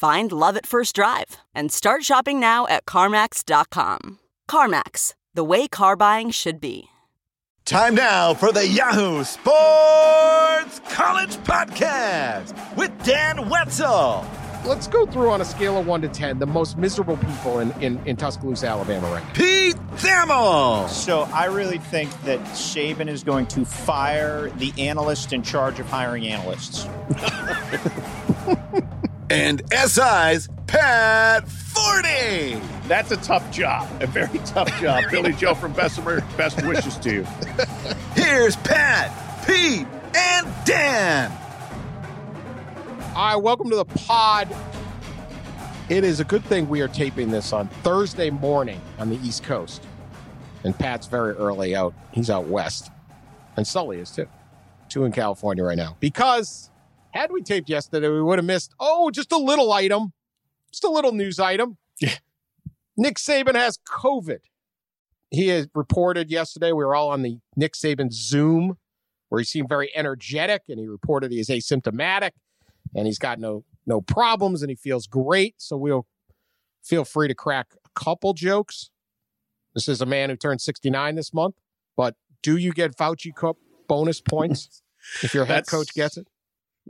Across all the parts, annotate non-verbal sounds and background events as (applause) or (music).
Find love at first drive and start shopping now at CarMax.com. CarMax, the way car buying should be. Time now for the Yahoo Sports College Podcast with Dan Wetzel. Let's go through on a scale of 1 to 10 the most miserable people in, in, in Tuscaloosa, Alabama right now. Pete Thamel. So I really think that Saban is going to fire the analyst in charge of hiring analysts. (laughs) and SI's Pat Forde. That's a tough job, a very tough job. (laughs) Billy Joe from Bessemer, best wishes to you. Here's Pat, Pete, and Dan. Hi, welcome to the pod. It is a good thing we are taping this on Thursday morning on the East Coast. And Pat's very early out. He's out west. And Sully is too. Two in California right now. Because had we taped yesterday, we would have missed, oh, just a little item. Just a little news item. Yeah. Nick Saban has COVID. He has reported yesterday, we were all on the Nick Saban Zoom, where he seemed very energetic and he reported he is asymptomatic and he's got no no problems and he feels great. So we'll feel free to crack a couple jokes. This is a man who turned 69 this month, but do you get Fauci Cup bonus points (laughs) if your head coach gets it?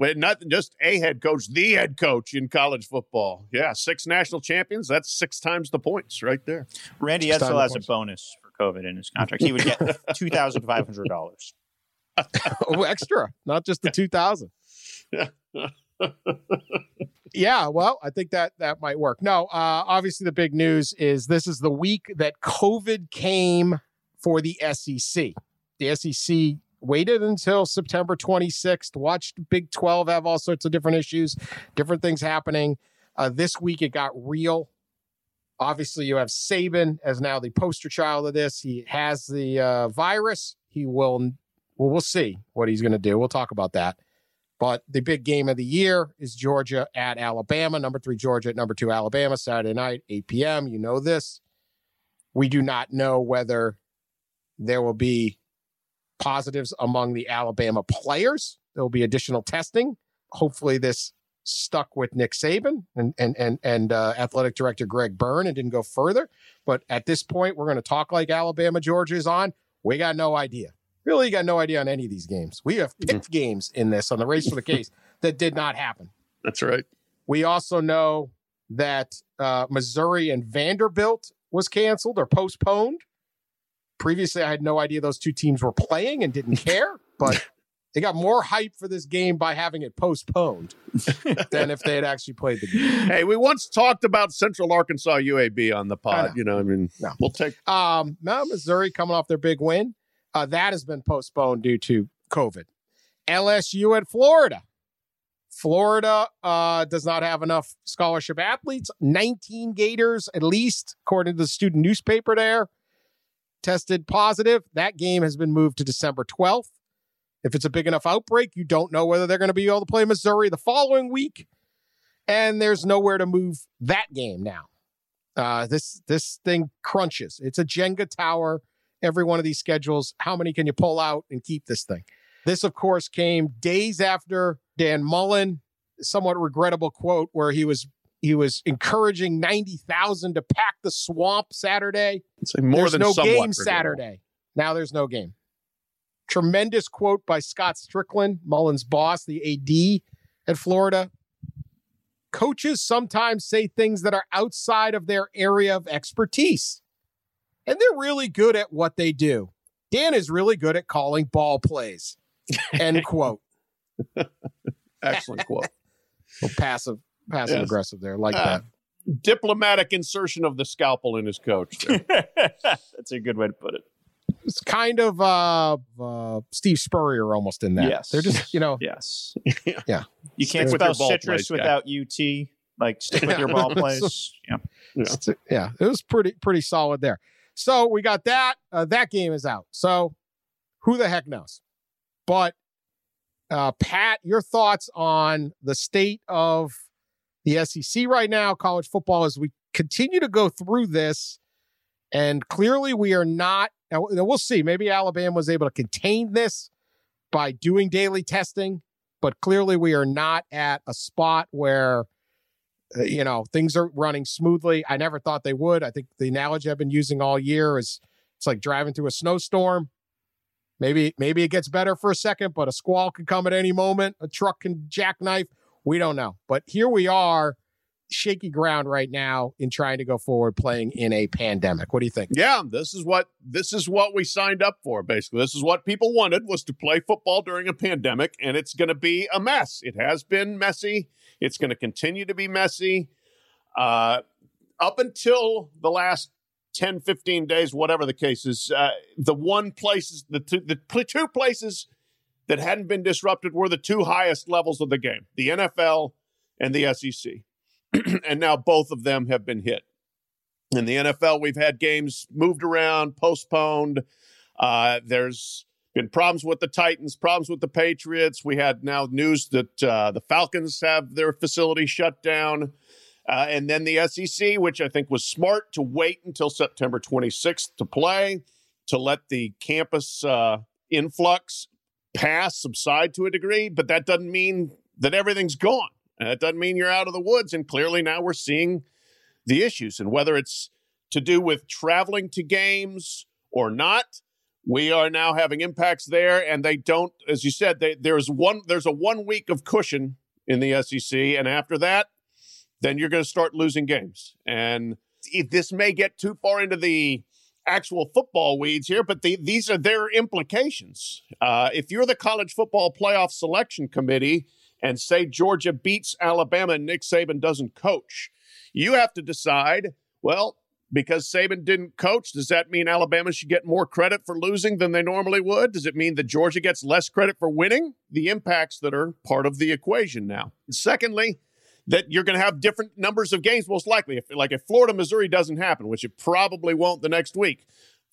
Well, not just a head coach, the head coach in college football. Yeah, six national champions. That's six times the points right there. Randy Just Edsall has a bonus for COVID in his contract. He would get (laughs) $2,500. (laughs) oh, extra, not just the 2000. (laughs) yeah, well, I think that that might work. No, uh, obviously the big news is this is the week that COVID came for the SEC. The SEC waited until September 26th, watched Big 12 have all sorts of different issues, different things happening. Uh, this week it got real. Obviously, you have Saban as now the poster child of this. He has the uh, virus. He will, well, we'll see what he's going to do. We'll talk about that. But the big game of the year is Georgia at Alabama. Number three, Georgia at number two, Alabama, Saturday night, 8 p.m. You know this. We do not know whether there will be positives among the Alabama players. There will be additional testing. Hopefully, this stuck with Nick Saban and and and and uh, athletic director Greg Byrne and didn't go further. But at this point, we're going to talk like Alabama Georgia is on. We got no idea. Really, got no idea on any of these games. We have picked games in this on the race for the case that did not happen. That's right. We also know that uh, Missouri and Vanderbilt was canceled or postponed. Previously, I had no idea those two teams were playing and didn't care, but (laughs) they got more hype for this game by having it postponed (laughs) than if they had actually played the game. Hey, we once talked about Central Arkansas UAB on the pod. know. You know, I mean, No. we'll take. Um, now Missouri coming off their big win. Uh, that has been postponed due to COVID. LSU at Florida. Florida uh, does not have enough scholarship athletes. 19 Gators, at least, according to the student newspaper there, tested positive. That game has been moved to December 12th. If it's a big enough outbreak, you don't know whether they're going to be able to play Missouri the following week. And there's nowhere to move that game now. Uh, this this thing crunches. It's a Jenga tower. Every one of these schedules, how many can you pull out and keep this thing? This, of course, came days after Dan Mullen, somewhat regrettable quote where he was he was encouraging ninety thousand to pack the swamp Saturday. It's like more there's than no game. Saturday. Now there's no game. Tremendous quote by Scott Stricklin, Mullen's boss, the AD at Florida. coaches sometimes say things that are outside of their area of expertise. And they're really good at what they do. Dan is really good at calling ball plays. End (laughs) quote. Excellent quote. (laughs) Well, passive, passive Yes. aggressive there, like Ah, that. Diplomatic insertion of the scalpel in his coach. (laughs) That's a good way to put it. It's kind of uh, uh, Steve Spurrier almost in that. Yes. They're just, you know, Yes. (laughs) Yeah. You can't Stick spell ball citrus plays, guy. without UT. Like stick with (laughs) your ball plays. Yeah. Yeah. Yeah, it was pretty pretty solid there. So we got that. Uh, that game is out. So who the heck knows? But uh, Pat, your thoughts on the state of the SEC right now, college football, as we continue to go through this, and clearly we are not. Now we'll see. Maybe Alabama was able to contain this by doing daily testing, but clearly we are not at a spot where uh, you know things are running smoothly i never thought they would i think the analogy i've been using all year is it's like driving through a snowstorm maybe maybe it gets better for a second but a squall can come at any moment a truck can jackknife we don't know but here we are shaky ground right now in trying to go forward playing in a pandemic what do you think Yeah, this is what this is what we signed up for. Basically, this is what people wanted was to play football during a pandemic, and it's going to be a mess. It has been messy. It's going to continue to be messy. Uh, up until the last 10, 15 days, whatever the case is, uh, the one places, the two, the two places that hadn't been disrupted were the two highest levels of the game, the NFL and the SEC. (clears throat) and now both of them have been hit. In the NFL, we've had games moved around, postponed. Uh, there's been problems with the Titans, problems with the Patriots. We had now news that uh, the Falcons have their facility shut down. Uh, and then the SEC, which I think was smart to wait until September 26th to play, to let the campus uh, influx pass, subside to a degree. But that doesn't mean that everything's gone. And that doesn't mean you're out of the woods. And clearly now we're seeing the issues. And whether it's to do with traveling to games or not, we are now having impacts there. And they don't, as you said, they, there's one there's a one week of cushion in the SEC, and after that, then you're going to start losing games. And if this may get too far into the actual football weeds here, but the, these are their implications. Uh, if you're the college football playoff selection committee and say Georgia beats Alabama and Nick Saban doesn't coach, you have to decide, well, because Saban didn't coach, does that mean Alabama should get more credit for losing than they normally would? Does it mean that Georgia gets less credit for winning? The impacts that are part of the equation now. Secondly, that you're going to have different numbers of games, most likely. If, like if Florida Missouri doesn't happen, which it probably won't the next week,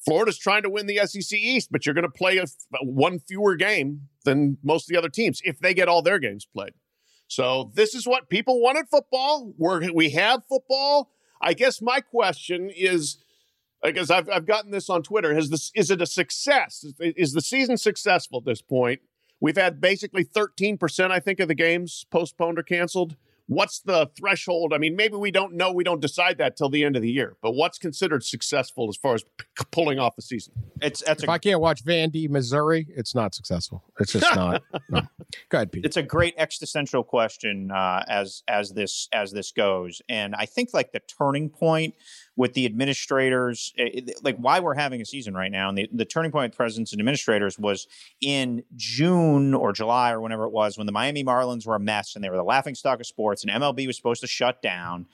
Florida's trying to win the SEC East, but you're going to play a, one fewer game than most of the other teams if they get all their games played. So this is what people wanted football. We're, we have football. I guess my question is, because I've, I've gotten this on Twitter, has this is it a success? Is, is the season successful at this point? We've had basically 13%, I think, of the games postponed or canceled. What's the threshold? I mean, maybe we don't know. We don't decide that till the end of the year. But what's considered successful as far as p- pulling off the season? It's that's if a i can't watch vandy missouri it's not successful it's just not (laughs) no. go ahead pete it's a great existential question uh, as as this as this goes, and I think like the turning point with the administrators, eh, eh, like why we're having a season right now, and the, the turning point with presidents and administrators was in June or July or whenever it was when the Miami Marlins were a mess and they were the laughing stock of sports, and MLB was supposed to shut down.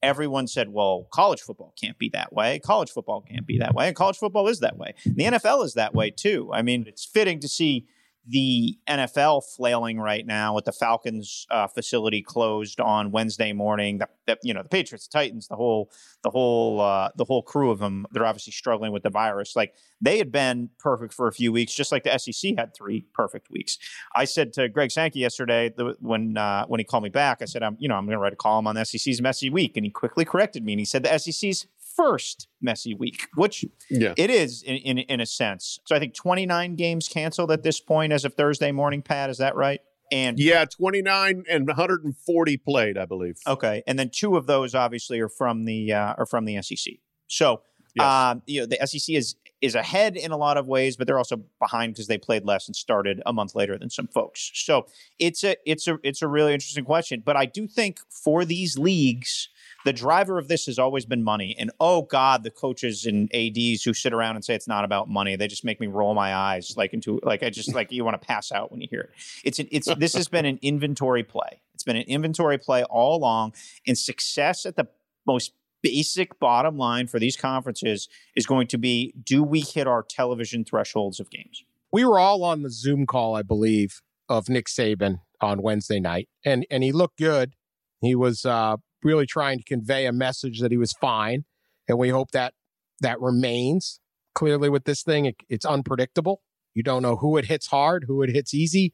Everyone said, well, college football can't be that way. College football can't be that way. And college football is that way. And the NFL is that way too. I mean, it's fitting to see the NFL flailing right now with the Falcons uh, facility closed on Wednesday morning. The, the, you know the Patriots, Titans, the whole the whole uh, the whole crew of them. They're obviously struggling with the virus. Like they had been perfect for a few weeks, just like the SEC had three perfect weeks. I said to Greg Sankey yesterday the, when uh, when he called me back, I said I'm you know I'm going to write a column on the SEC's messy week, and he quickly corrected me and he said the SEC's first messy week, which Yeah. it is in, in in a sense. So I think 29 games canceled at this point as of Thursday morning. Pat, is that right? And Yeah, 29 and 140 played, I believe. okay, and then two of those obviously are from the uh, are from the SEC. So Yes. um, you know the SEC is is ahead in a lot of ways, but they're also behind because they played less and started a month later than some folks. So it's a it's a it's a really interesting question. But I do think for these leagues, the driver of this has always been money. And oh God, the coaches and ADs who sit around and say it's not about money, they just make me roll my eyes like into like I just like you want to pass out when you hear it. It's an, it's this has been an inventory play. It's been an inventory play all along, and success at the most basic bottom line for these conferences is going to be do we hit our television thresholds of games? We were all on the Zoom call, I believe, of Nick Saban on Wednesday night, and and he looked good. He was uh, really trying to convey a message that he was fine, and we hope that that remains. Clearly, with this thing, it, it's unpredictable. You don't know who it hits hard, who it hits easy.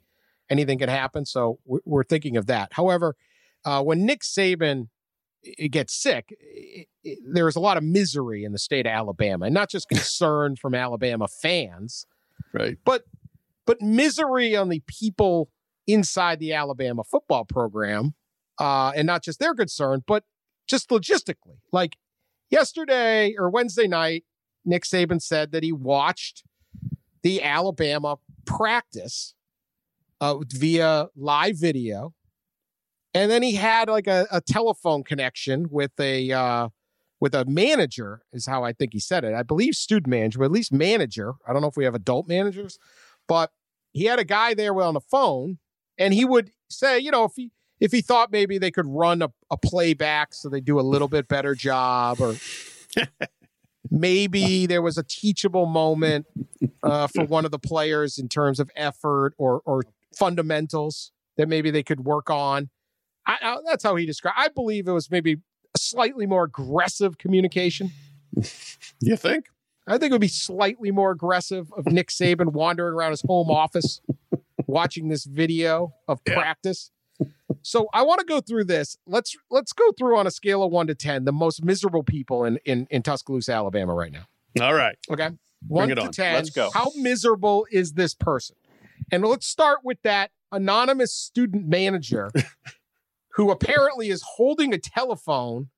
Anything can happen. So we're, we're thinking of that. However, uh, when Nick Saban gets sick, it, it, there is a lot of misery in the state of Alabama, and not just (laughs) concern from Alabama fans, Right. but but misery on the people inside the Alabama football program, uh, and not just their concern, but just logistically. Like yesterday or Wednesday night, Nick Saban said that he watched the Alabama practice uh, via live video and then he had like a, a telephone connection with a uh, with a manager, is how I think he said it. I believe student manager, but at least manager. I don't know if we have adult managers, but he had a guy there on the phone, and he would say, you know, if he if he thought maybe they could run a, a playback so they do a little bit better job, or (laughs) maybe there was a teachable moment uh, for one of the players in terms of effort or or fundamentals that maybe they could work on. I, I, that's how he described. I believe it was maybe a slightly more aggressive communication. (laughs) You think? I think it would be slightly more aggressive of Nick Saban wandering around his home office, watching this video of Yeah. practice. So I want to go through this. Let's let's go through on a scale of one to ten the most miserable people in in, in Tuscaloosa, Alabama, right now. All right. Okay, one to on. ten. Let's go. How miserable is this person? And let's start with that anonymous student manager (laughs) who apparently is holding a telephone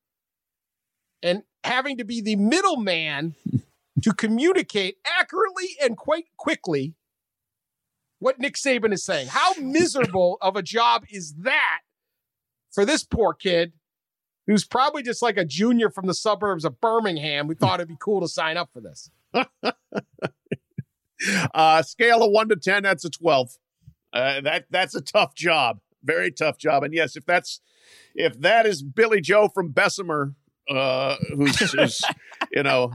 and having to be the middleman to communicate accurately and quite quickly what Nick Saban is saying. How miserable of a job is that for this poor kid who's probably just like a junior from the suburbs of Birmingham who thought it'd be cool to sign up for this? (laughs) Uh, scale of one to ten, that's a twelve. Uh, that that's a tough job, very tough job. And yes, if that's if that is Billy Joe from Bessemer, uh, who's, who's (laughs) you know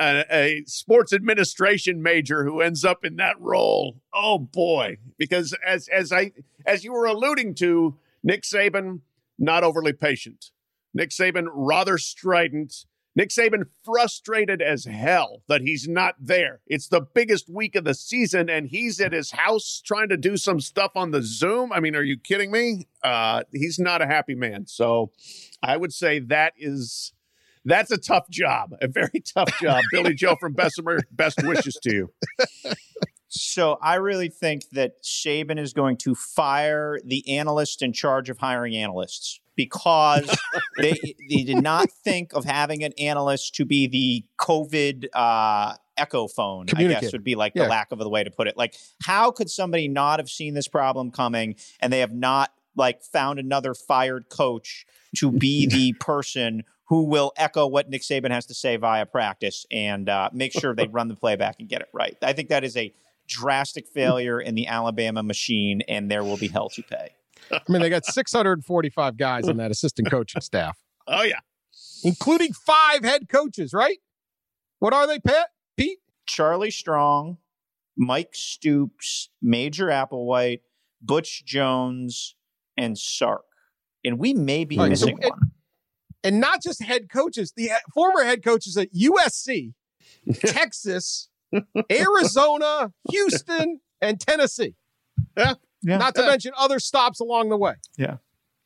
a, a sports administration major who ends up in that role, oh boy! Because as as I as you were alluding to, Nick Saban not overly patient. Nick Saban rather strident. Nick Saban frustrated as hell that he's not there. It's the biggest week of the season, and he's at his house trying to do some stuff on the Zoom. I mean, are you kidding me? Uh, he's not a happy man. So I would say that is that's a tough job, a very (laughs) tough job. Billy Joe from Bessemer, best wishes to you. So I really think that Saban is going to fire the analyst in charge of hiring analysts because (laughs) they they did not think of having an analyst to be the COVID uh, echo phone. I guess would be like Yeah. the lack of the way to put it. Like, how could somebody not have seen this problem coming and they have not like found another fired coach to be the (laughs) person who will echo what Nick Saban has to say via practice and uh, make sure they run the playback and get it right. I think that is a drastic failure in the Alabama machine, and there will be hell to pay. I mean, they got 645 guys in that assistant coaching staff, Oh yeah, including five head coaches, right? What are they, Pat? Pete? Charlie Strong, Mike Stoops, Major Applewhite, Butch Jones, and Sark. And we may be All right, missing it- one. And not just head coaches, the uh, former head coaches at USC, (laughs) Texas, Arizona, Houston, and Tennessee. Yeah. Not to mention other stops along the way. Yeah.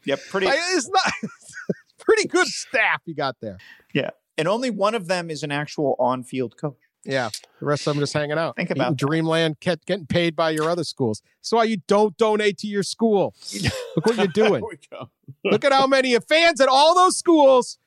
Yep, pretty. Like, it's not (laughs) pretty good staff you got there. yeah. And only one of them is an actual on field coach. Yeah. The rest of them just hanging out. Think about. Dreamland, get, getting paid by your other schools. That's why you don't donate to your school. (laughs) Look what you're doing. There we go. Look at how many fans at all those schools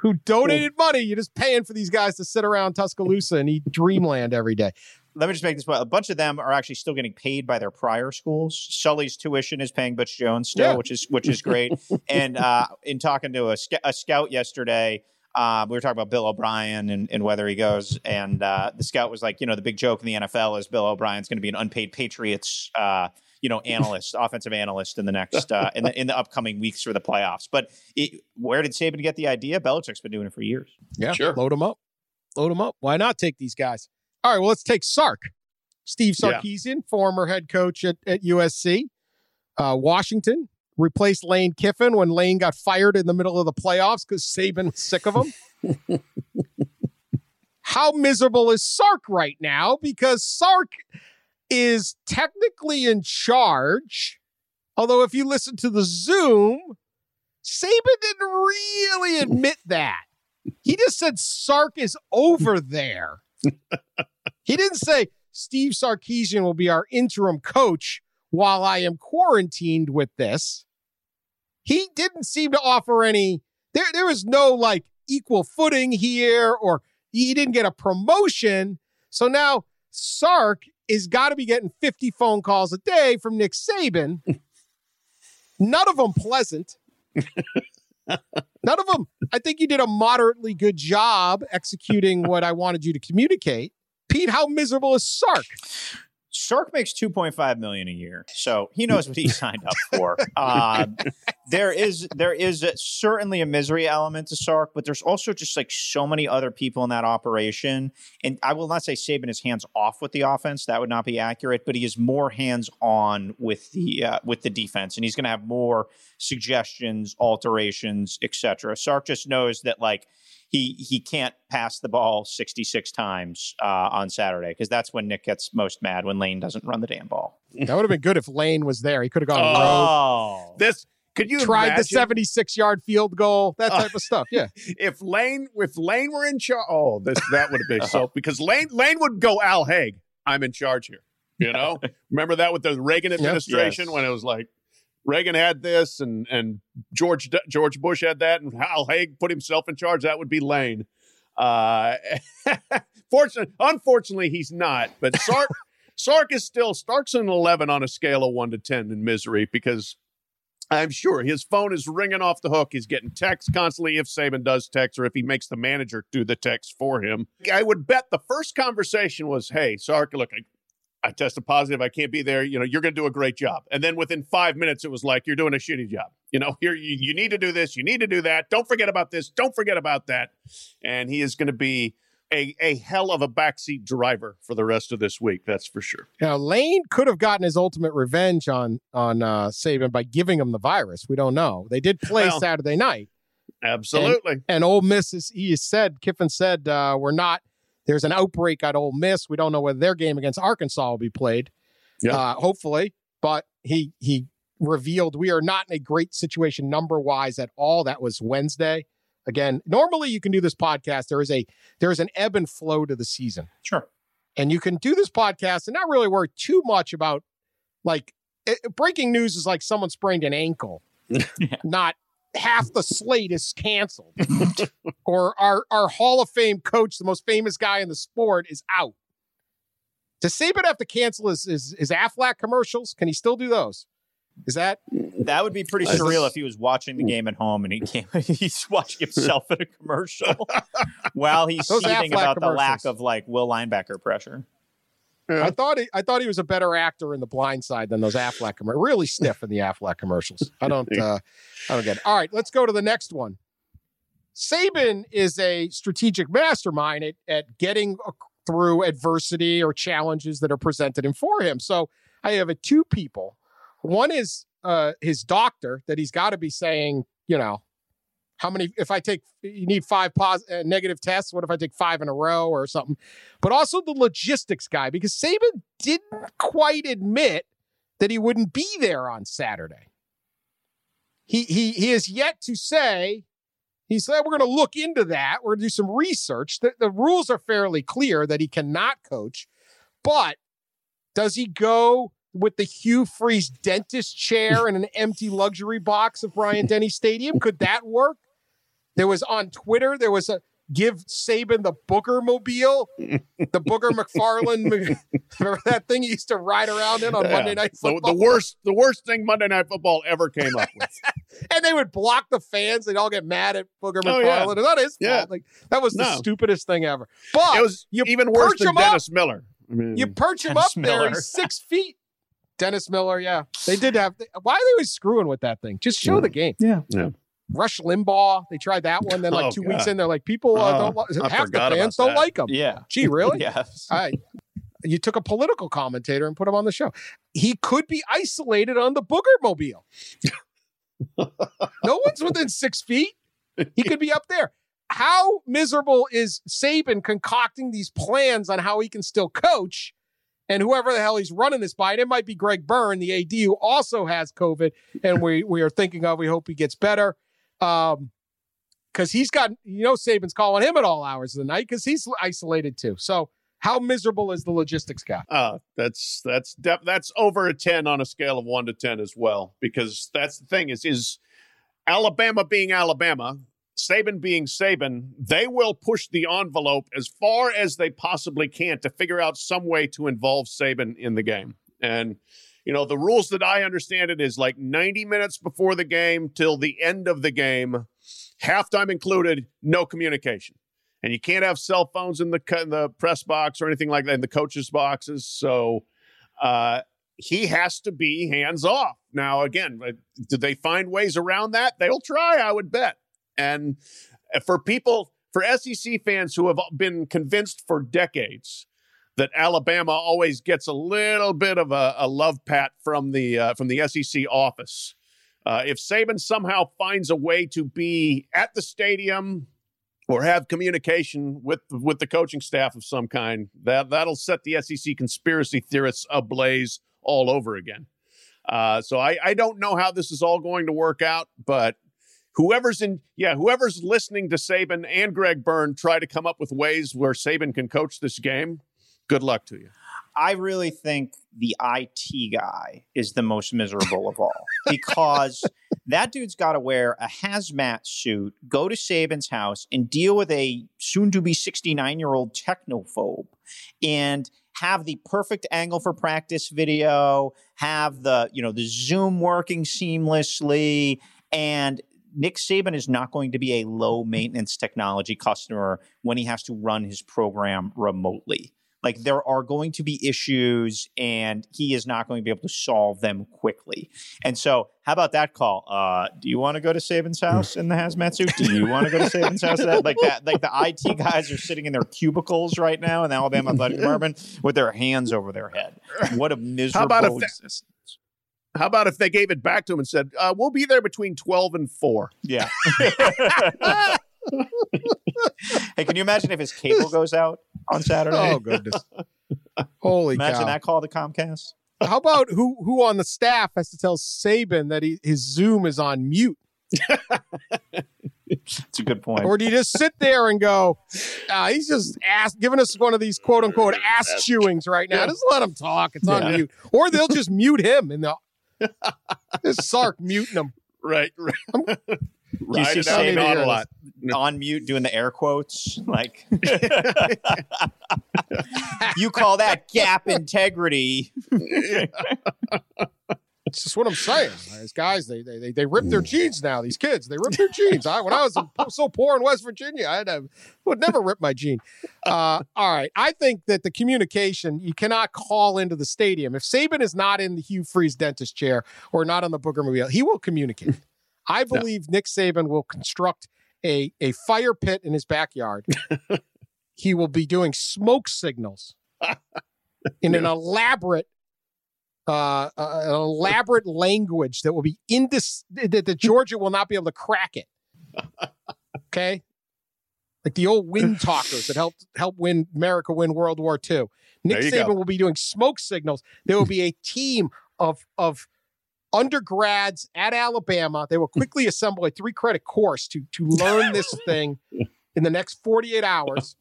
who donated money. You're just paying for these guys to sit around Tuscaloosa and eat Dreamland every day. Let me just make this point. A bunch of them are actually still getting paid by their prior schools. Sully's tuition is paying Butch Jones still, Yeah. which is which is great. (laughs) and uh, in talking to a, sc- a scout yesterday, uh, we were talking about Bill O'Brien and, and whether he goes. And uh, the scout was like, you know, the big joke in the NFL is Bill O'Brien's going to be an unpaid Patriots, uh, you know, analyst, (laughs) offensive analyst in the next uh, in the in the upcoming weeks for the playoffs. But it, where did Saban get the idea? Belichick's been doing it for years. Yeah, Sure. Load them up. Load them up. Why not take these guys? All right, well, let's take Sark. Steve Yeah. Former head coach at, at USC. Uh, Washington replaced Lane Kiffin when Lane got fired in the middle of the playoffs because Saban was sick of him. (laughs) How miserable is Sark right now? Because Sark is technically in charge. Although, if you listen to the Zoom, Saban didn't really admit that. He just said Sark is over there. (laughs) he didn't say Steve Sarkeesian will be our interim coach while I am quarantined with this. He didn't seem to offer any, there, there was no like equal footing here, or he didn't get a promotion. So now Sark is got to be getting 50 phone calls a day from Nick Saban. (laughs) None of them pleasant. None of them. I think you did a moderately good job executing what I wanted you to communicate. Pete, how miserable is Sark? Sark makes 2.5 million a year, so he knows what he (laughs) signed up for. Um, there is there is a, certainly a misery element to Sark, but there's also just like so many other people in that operation. And I will not say Saban is hands off with the offense; that would not be accurate. But he is more hands on with the uh, with the defense, and he's going to have more suggestions, alterations, etc. Sark just knows that like he he can't pass the ball 66 times uh, on Saturday because that's when Nick gets most mad when Lane doesn't run the damn ball. That would have been good if Lane was there. He could have gone rogue, Oh, This could you tried the 76 yard field goal, that Uh, type of stuff. Yeah. (laughs) if Lane if Lane were in charge? Oh, this that would have been so because Lane Lane would go Al Haig. I'm in charge here. You know, (laughs) remember that with the Reagan administration Yes. when it was like Reagan had this and and George George Bush had that, and Al Haig put himself in charge. That would be Lane. Uh, (laughs) fortunately, unfortunately, he's not. But Sark (laughs) Sark is still Sark's an 11 on a scale of one to 10 in misery because I'm sure his phone is ringing off the hook. He's getting texts constantly if Saban does text or if he makes the manager do the text for him. I would bet the first conversation was, "Hey, Sark, look, I, I tested positive. I can't be there. You know, you're going to do a great job." And then within five minutes, it was like, "You're doing a shitty job. You know, here you, you need to do this. You need to do that. Don't forget about this. Don't forget about that." And he is going to be a a hell of a backseat driver for the rest of this week. That's for sure. Now Lane could have gotten his ultimate revenge on on uh, Saban by giving him the virus. We don't know. They did play Well- Saturday night, Absolutely. and Ole Miss is he said Kiffin said uh, we're not. There's an outbreak at Ole Miss. We don't know whether their game against Arkansas will be played. Yeah. Uh, hopefully, but he he revealed we are not in a great situation number wise at all. That was Wednesday. Again, normally you can do this podcast. There is a there is an ebb and flow to the season. sure. and you can do this podcast and not really worry too much about like it, breaking news is like someone sprained an ankle (laughs) not half the slate is canceled. (laughs) Or our our hall of fame coach the most famous guy in the sport is out. Does Saban have to cancel his, his his Aflac commercials? Can he still do those? Is that That would be pretty I surreal just- if he was watching the game at home and he came, (laughs) he's watching himself in a commercial (laughs) while he's Those seething Aflac about the lack of like will linebacker pressure. Yeah. I thought he, I thought he was a better actor in The Blind Side than those Aflac commercials. Really stiff in the Aflac commercials. I don't (laughs) uh, I don't get it. All right, let's go to the next one. Saban is a strategic mastermind at, at getting through adversity or challenges that are presented in for him. So I have a two people. One is uh, his doctor that he's got to be saying, you know, how many? If I take, you need five pos- uh, negative tests. What if I take five in a row or something? But also the logistics guy because Saban didn't quite admit that he wouldn't be there on Saturday. He he he has yet to say. He said we're going to look into that. We're going to do some research. The, the rules are fairly clear that he cannot coach, but does he go with the Hugh Freeze dentist chair and an empty luxury box of Bryant Denny Stadium? Could that work? There was on Twitter. There was a give Saban the Booger Mobile, the Booger (laughs) McFarland. (laughs) Remember that thing he used to ride around in on Yeah. Monday Night The, Football? the worst, the worst thing Monday Night Football ever came up with. (laughs) and they would block the fans. They'd all get mad at Booger Oh, yeah. McFarland. It's not his Yeah. fault. Like that was the stupidest thing ever. But It was you even worse than him up. Dennis Miller. I mean, You perch him Dennis up there, he's six feet. Dennis Miller, yeah. They did have why are they always screwing with that thing? Just show Yeah. the game. Yeah. Yeah. Rush Limbaugh, they tried that one. Then like Oh, two weeks in, they're like, people uh, don't li- half the fans don't like him. Yeah. Gee, (laughs) really? Yes. I, you took a political commentator and put him on the show. He could be isolated on the booger mobile. no one's within six feet. He could be up there. How miserable is Saban concocting these plans on how he can still coach? And whoever the hell he's running this by, and it might be Greg Byrne, the AD, who also has COVID, and we we are thinking of. We hope he gets better. Um, because he's got you know Saban's calling him at all hours of the night because he's isolated too. So how miserable is the logistics guy? Uh, that's that's that's over a ten on a scale of one to ten as well. Because that's the thing is is Alabama being Alabama, Saban being Saban, they will push the envelope as far as they possibly can to figure out some way to involve Saban in the game. And you know the rules that I understand it is like ninety minutes before the game till the end of the game, halftime included, no communication and you can't have cell phones in the in the press box or anything like that in the coaches boxes. So uh, he has to be hands off. Now, again, uh, did they find ways around that? They'll try, I would bet. And uh, for people, for SEC fans who have been convinced for decades that Alabama always gets a little bit of a, a love pat from the uh, from the SEC office. Uh, if Saban somehow finds a way to be at the stadium or have communication with with the coaching staff of some kind, that that'll set the SEC conspiracy theorists ablaze all over again. Uh, so I, I don't know how this is all going to work out, but whoever's in yeah whoever's listening to Saban and Greg Byrne try to come up with ways where Saban can coach this game. Good luck to you. I really think the IT guy is the most miserable of all (laughs) because that dude's got to wear a hazmat suit, go to Saban's house, and deal with a soon to be 69 year old technophobe and have the perfect angle for practice video, have the, you know, the Zoom working seamlessly. And Nick Saban is not going to be a low maintenance technology customer when he has to run his program remotely. Like there are going to be issues and he is not going to be able to solve them quickly. And so, how about that call? Uh, do you want to go to Saban's house in the hazmat suit? Do you want to go to Saban's house? That, like (laughs) that, like the IT guys are sitting in their cubicles right now in the Alabama Athletic (laughs) Department with their hands over their head. What a miserable that- existence. How about if they gave it back to him and said, uh, "We'll be there between twelve and 4. Yeah. (laughs) hey, can you imagine if his cable goes out on Saturday? Oh goodness! Holy imagine cow! that call to Comcast. How about who who on the staff has to tell Saban that he, his Zoom is on mute, It's a good point. or do you just sit there and go, uh, "He's just ass giving us one of these quote unquote (laughs) ass chewings right now"? Just let him talk; it's on Yeah. mute, or they'll just (laughs) mute him and they'll (laughs) just Sark muting him. Right, right. Do you see Ride it out Saban- a lot. On mute doing the air quotes (laughs) like (laughs) you call that gap integrity It's just what I'm saying. These guys, they they they, they rip their jeans now. These kids, they rip their jeans. I when I was (laughs) so poor in West Virginia, I to, would never rip my jean. Uh, all right, I think that the communication you cannot call into the stadium if Saban is not in the Hugh Freeze dentist chair or not on the Booger Mobile. He will communicate. I believe Nick Saban will construct a a fire pit in his backyard. (laughs) he will be doing smoke signals (laughs) in an elaborate uh, uh, an elaborate language that will be indis that, that Georgia will not be able to crack it. Okay, like the old wind talkers that helped help win America win World War II. Nick Saban go. will be doing smoke signals. There will be a team of of undergrads at Alabama. They will hmm. quickly assemble a three credit course to to learn this (laughs) thing in the next 48 hours.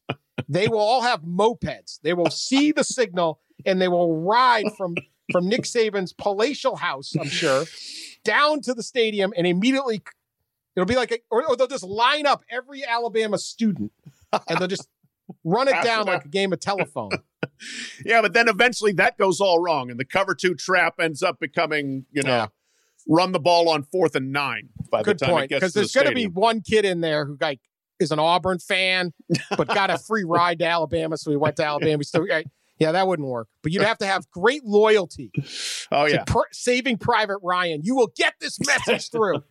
They will all have mopeds. They will see the signal and they will ride from from Nick Saban's palatial house, I'm sure, down to the stadium and immediately It'll be like, a, or, or they'll just line up every Alabama student and they'll just run it down like a game of telephone. (laughs) yeah, but then eventually that goes all wrong, and the cover two trap ends up becoming, you know, Yeah. run the ball on fourth and nine. By Good the time point. Because to the there's going to be one kid in there who like is an Auburn fan, but got a free (laughs) ride to Alabama, so he went to Alabama. We still, yeah, that wouldn't work. But you'd have to have great loyalty (laughs) Oh to yeah, pr- Saving Private Ryan. You will get this message through.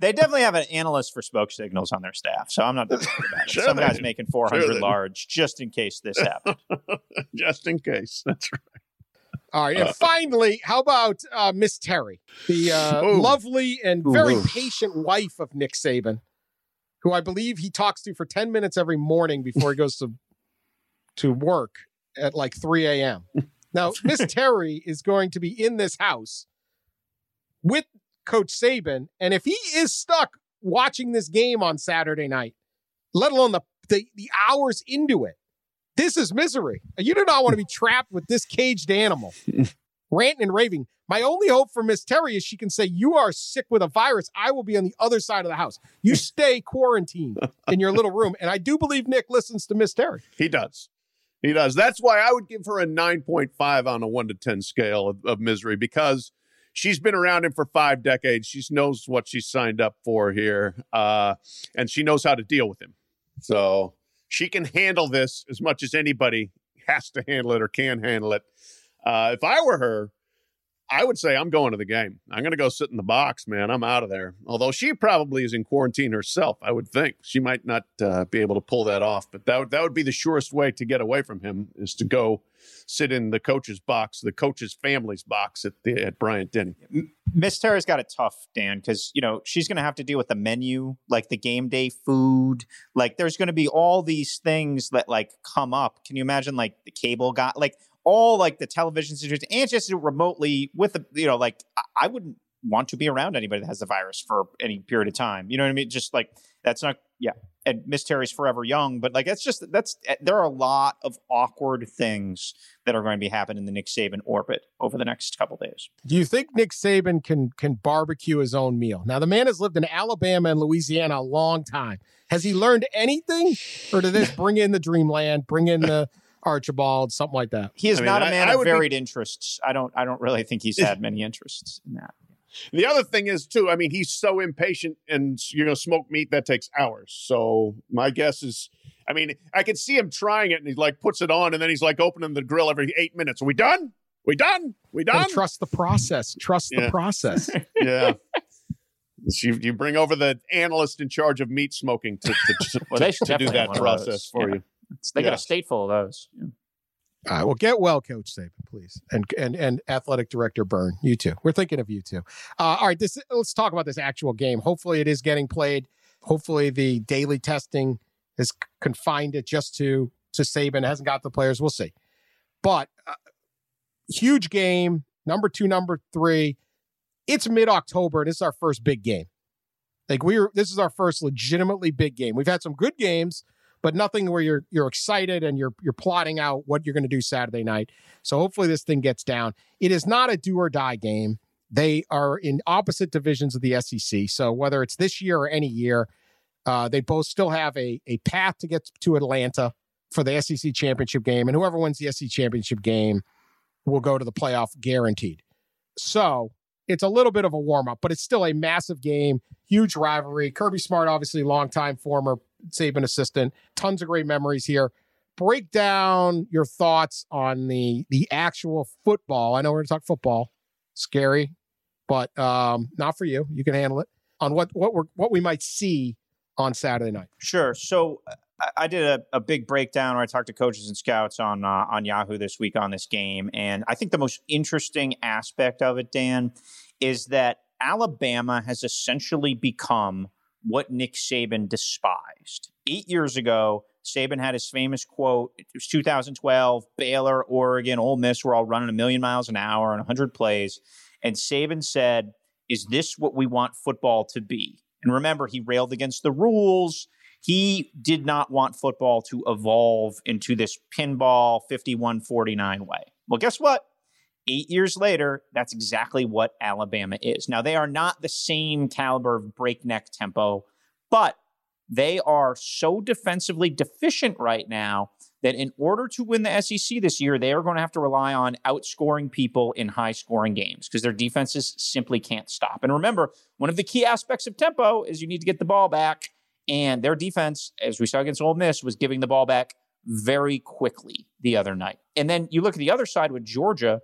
They definitely have an analyst for smoke signals on their staff, so I'm not worried about it. Sure Some they guys do. making 400 Sure large just in case this happened. (laughs) just in case. That's right. All right, and finally, how about uh, Miss Terry, the uh, lovely and very Ooh. patient wife of Nick Saban, who I believe he talks to for ten minutes every morning before he goes to to work at like three a.m. Now, Miss (laughs) Terry is going to be in this house with Coach Saban, and if he is stuck watching this game on Saturday night, let alone the the, the hours into it. This is misery. You do not want to be trapped with this caged animal, (laughs) ranting and raving. My only hope for Miss Terry is she can say, You are sick with a virus. I will be on the other side of the house. You (laughs) stay quarantined in your little room. And I do believe Nick listens to Miss Terry. He does. He does. That's why I would give her a 9.5 on a 1 to 10 scale of, of misery because she's been around him for five decades. She knows what she signed up for here, uh, and she knows how to deal with him. So she can handle this as much as anybody has to handle it or can handle it. Uh, if I were her, I would say I'm going to the game. I'm going to go sit in the box, man. I'm out of there. Although she probably is in quarantine herself, I would think she might not uh, be able to pull that off. But that would, that would be the surest way to get away from him is to go sit in the coach's box, the coach's family's box at the at Bryant Denny. Miss Terry's got it tough, Dan, because you know she's going to have to deal with the menu, like the game day food. Like there's going to be all these things that like come up. Can you imagine like the cable guy, like all like the television situation, and just do it remotely with the you know like I, I wouldn't want to be around anybody that has the virus for any period of time. You know what I mean? Just like that's not yeah. And Miss Terry's forever young, but like that's just that's eh, there are a lot of awkward things that are going to be happening in the Nick Saban orbit over the next couple days. Do you think Nick Saban can can barbecue his own meal? Now, the man has lived in Alabama and Louisiana a long time. Has he learned anything? Or did this (laughs) bring in the Dreamland, bring in the Archibald, something like that? He is I mean, not a man I of would be- varied interests. I don't. I don't really think he's had many interests in that. The other thing is too. I mean, he's so impatient, and you know, going smoke meat that takes hours. So my guess is, I mean, I could see him trying it, and he like puts it on, and then he's like opening the grill every eight minutes. Are we done? We done? We Gotta done? trust the process. Trust the process. (laughs) yeah. So You, you bring over the analyst in charge of meat smoking to, to, to, (laughs) Well, they to do that one of those. process for Yeah. you. They got a state full of those. Yeah. All right. Well, get well, Coach Saban, please, and and and athletic director Byrne. You too. We're thinking of you too. Uh, all right. This let's talk about this actual game. Hopefully, it is getting played. Hopefully, the daily testing is confined it just to to Saban. It hasn't got the players. We'll see. But uh, huge game. Number two, number three. It's mid October, and this is our first big game. Like we were, this is our first legitimately big game. We've had some good games but nothing where you're you're excited and you're you're plotting out what you're going to do Saturday night. So hopefully this thing gets down. It is not a do or die game. They are in opposite divisions of the SEC. So whether it's this year or any year, uh, they both still have a a path to get to Atlanta for the SEC championship game, and whoever wins the SEC championship game will go to the playoff guaranteed. So it's a little bit of a warm up, but it's still a massive game, huge rivalry. Kirby Smart, obviously, longtime former Saban assistant. Tons of great memories here. Break down your thoughts on the the actual football. I know we're going to talk football. Scary, but um, not for you. You can handle it. On what what we're what we might see on Saturday night. Sure. So I- I did a, a big breakdown where I talked to coaches and scouts on uh, on Yahoo this week on this game, and I think the most interesting aspect of it, Dan, is that Alabama has essentially become what Nick Saban despised. Eight years ago, Saban had his famous quote. It was 2012. Baylor, Oregon, Ole Miss were all running a million miles an hour and 100 plays, and Saban said, "Is this what we want football to be?" And remember, he railed against the rules. He did not want football to evolve into this pinball 51 49 way. Well, guess what? Eight years later, that's exactly what Alabama is. Now, they are not the same caliber of breakneck tempo, but they are so defensively deficient right now that in order to win the SEC this year, they are going to have to rely on outscoring people in high scoring games because their defenses simply can't stop. And remember, one of the key aspects of tempo is you need to get the ball back. And their defense, as we saw against Ole Miss, was giving the ball back very quickly the other night. And then you look at the other side with Georgia.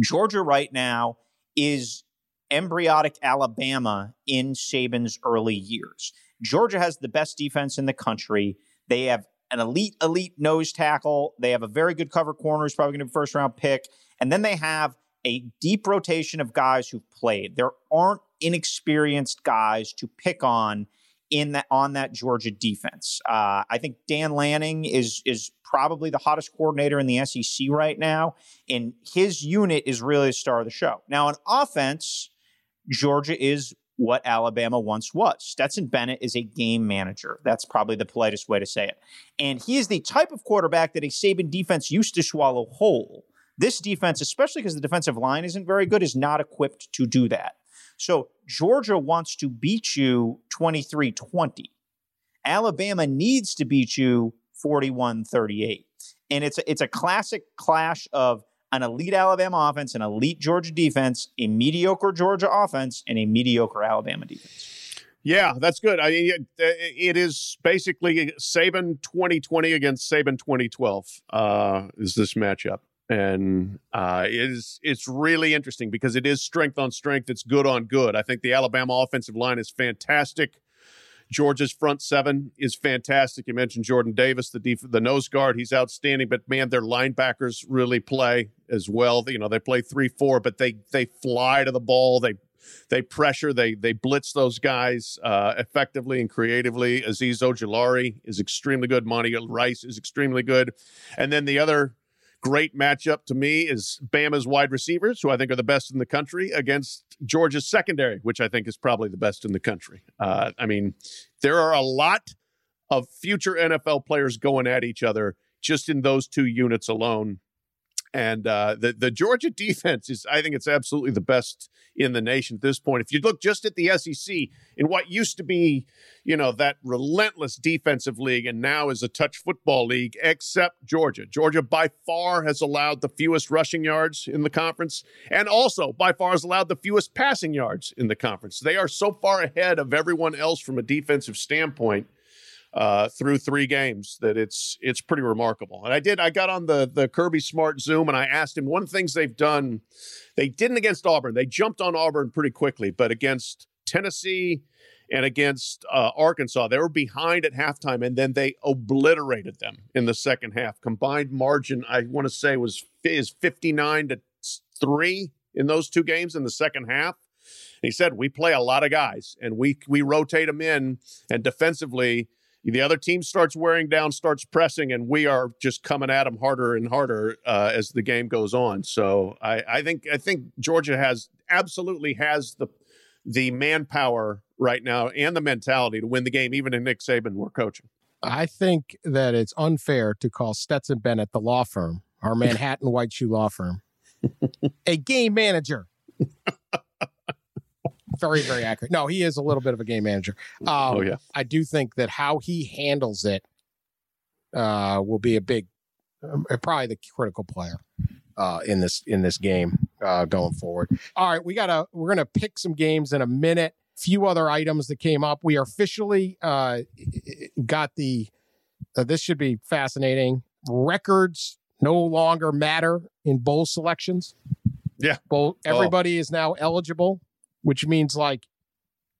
Georgia right now is embryotic Alabama in Saban's early years. Georgia has the best defense in the country. They have an elite, elite nose tackle. They have a very good cover corner who's probably going to be first round pick. And then they have a deep rotation of guys who've played. There aren't inexperienced guys to pick on in that on that Georgia defense. Uh, I think Dan Lanning is is probably the hottest coordinator in the SEC right now, and his unit is really the star of the show. Now, on offense, Georgia is what Alabama once was. Stetson Bennett is a game manager. That's probably the politest way to say it. And he is the type of quarterback that a Saban defense used to swallow whole. This defense, especially because the defensive line isn't very good, is not equipped to do that. So Georgia wants to beat you 23 20. Alabama needs to beat you 41 38. And it's a, it's a classic clash of an elite Alabama offense, an elite Georgia defense, a mediocre Georgia offense, and a mediocre Alabama defense. Yeah, that's good. I mean, it is basically Saban 2020 against Saban 2012 uh, is this matchup, and uh, it is it's really interesting because it is strength on strength. It's good on good. I think the Alabama offensive line is fantastic. Georgia's front seven is fantastic. You mentioned Jordan Davis, the def- the nose guard. He's outstanding. But man, their linebackers really play as well. You know, they play three four, but they they fly to the ball. They they pressure. They they blitz those guys uh, effectively and creatively. Azeez Ojulari is extremely good. Monty Rice is extremely good. And then the other great matchup to me is Bama's wide receivers, who I think are the best in the country, against Georgia's secondary, which I think is probably the best in the country. Uh, I mean, there are a lot of future NFL players going at each other just in those two units alone. And uh, the the Georgia (laughs) defense is, I think, it's absolutely the best in the nation at this point. If you look just at the SEC in what used to be, you know, that relentless defensive league, and now is a touch football league, except Georgia. Georgia by far has allowed the fewest rushing yards in the conference, and also by far has allowed the fewest passing yards in the conference. They are so far ahead of everyone else from a defensive standpoint uh, through three games that it's it's pretty remarkable. And I did I got on the the Kirby Smart Zoom and I asked him one of the things they've done. They didn't against Auburn. They jumped on Auburn pretty quickly, but against Tennessee and against uh, Arkansas, they were behind at halftime, and then they obliterated them in the second half. Combined margin, I want to say, was is fifty nine to three in those two games in the second half. he said we play a lot of guys, and we we rotate them in, and defensively the other team starts wearing down, starts pressing, and we are just coming at them harder and harder uh, as the game goes on. So I, I think I think Georgia has absolutely has the the manpower right now and the mentality to win the game, even if Nick Saban were coaching. I think that it's unfair to call Stetson Bennett the law firm, our (laughs) Manhattan White Shoe law firm, a game manager. (laughs) very, very accurate. No, he is a little bit of a game manager. (laughs) Um, oh yeah, I do think that how he handles it uh, will be a big, uh, probably the critical player uh, in this in this game uh, going forward. All right, we gotta we're gonna pick some games in a minute. Few other items that came up. We officially uh, got the. Uh, this should be fascinating. Records no longer matter in bowl selections. Yeah, bowl. Everybody oh. is now eligible which means like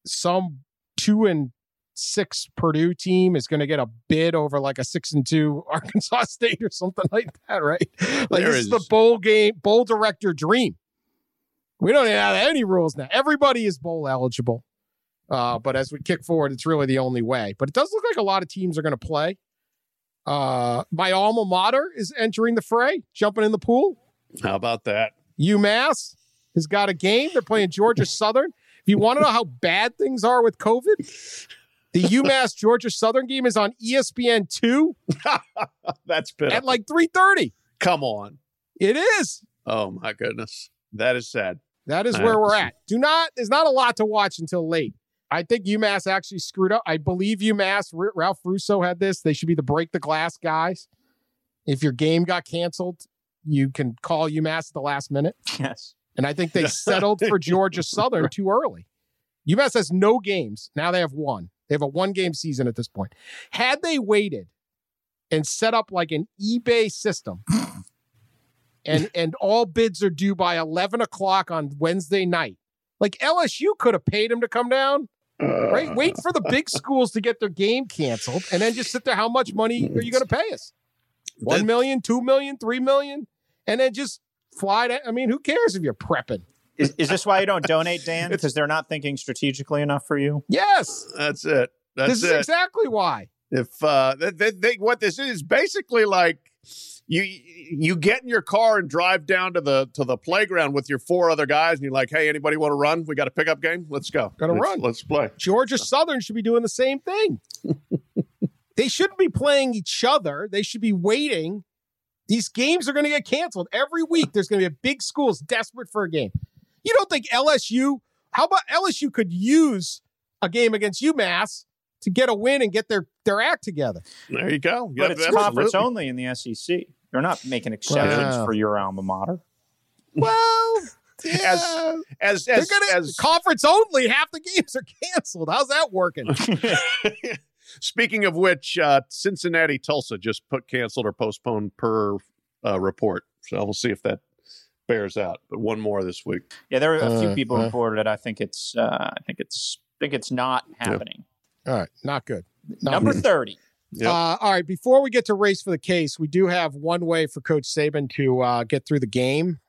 some two and six Purdue team is going to get a bid over like a six and two (laughs) Arkansas State or something like that, right? Like there this is. is the bowl game, bowl director dream. We don't have any rules now. Everybody is bowl eligible. Uh, but as we kick forward, it's really the only way. But it does look like a lot of teams are going to play. Uh, my alma mater is entering the fray, jumping in the pool. How about that? UMass has got a game. They're playing Georgia Southern. If you want to know how bad things are with COVID, the UMass Georgia Southern game is on ESPN two. (laughs) That's pitiful. at like three thirty. Come on, it is. Oh my goodness, that is sad. That is I where we're at. Do not. There's not a lot to watch until late. I think UMass actually screwed up. I believe UMass. R- Ralph Russo had this. They should be the break the glass guys. If your game got canceled, you can call UMass at the last minute. Yes. And I think they (laughs) settled for (laughs) Georgia Southern too early. UMass has no games. Now they have one. They have a one game season at this point. Had they waited and set up like an eBay system (clears throat) and and all bids are due by 11 o'clock on Wednesday night, like LSU could have paid him to come down. Right? Wait for the big (laughs) schools to get their game canceled and then just sit there. How much money are you going to pay us? Million, two million, three million, and then just fly to. I mean, who cares if you're prepping? Is, is this why you don't (laughs) donate, Dan? Because they're not thinking strategically enough for you? Yes, That's it. That's this is it. exactly why. if uh they, they, they, what this is basically like you you get in your car and drive down to the to the playground with your four other guys and you're like hey anybody want to run we got a pickup game let's go Gotta let's, run. let's play Georgia Southern should be doing the same thing. (laughs) they shouldn't be playing each other. They should be waiting. These games are going to get canceled every week. There's going to be a big schools desperate for a game. You don't think LSU? How about LSU could use a game against UMass to get a win and get their their act together? there you go But Yep, it's conference only in the SEC. They're not making exceptions Wow. for your alma mater. Well, (laughs) As- yeah. as they're as, gonna as conference only. Half the games are canceled. How's that working? (laughs) speaking of which uh cincinnati tulsa just put canceled or postponed per uh, report so we'll see if that bears out but one more this week Yeah, there are a few Uh, people uh. reported it. I think it's uh, I think it's I think it's not happening. All right, not good. Not Number good. thirty. Yep. Uh, all right, before we get to race for the case, we do have one way for Coach Saban to uh, get through the game.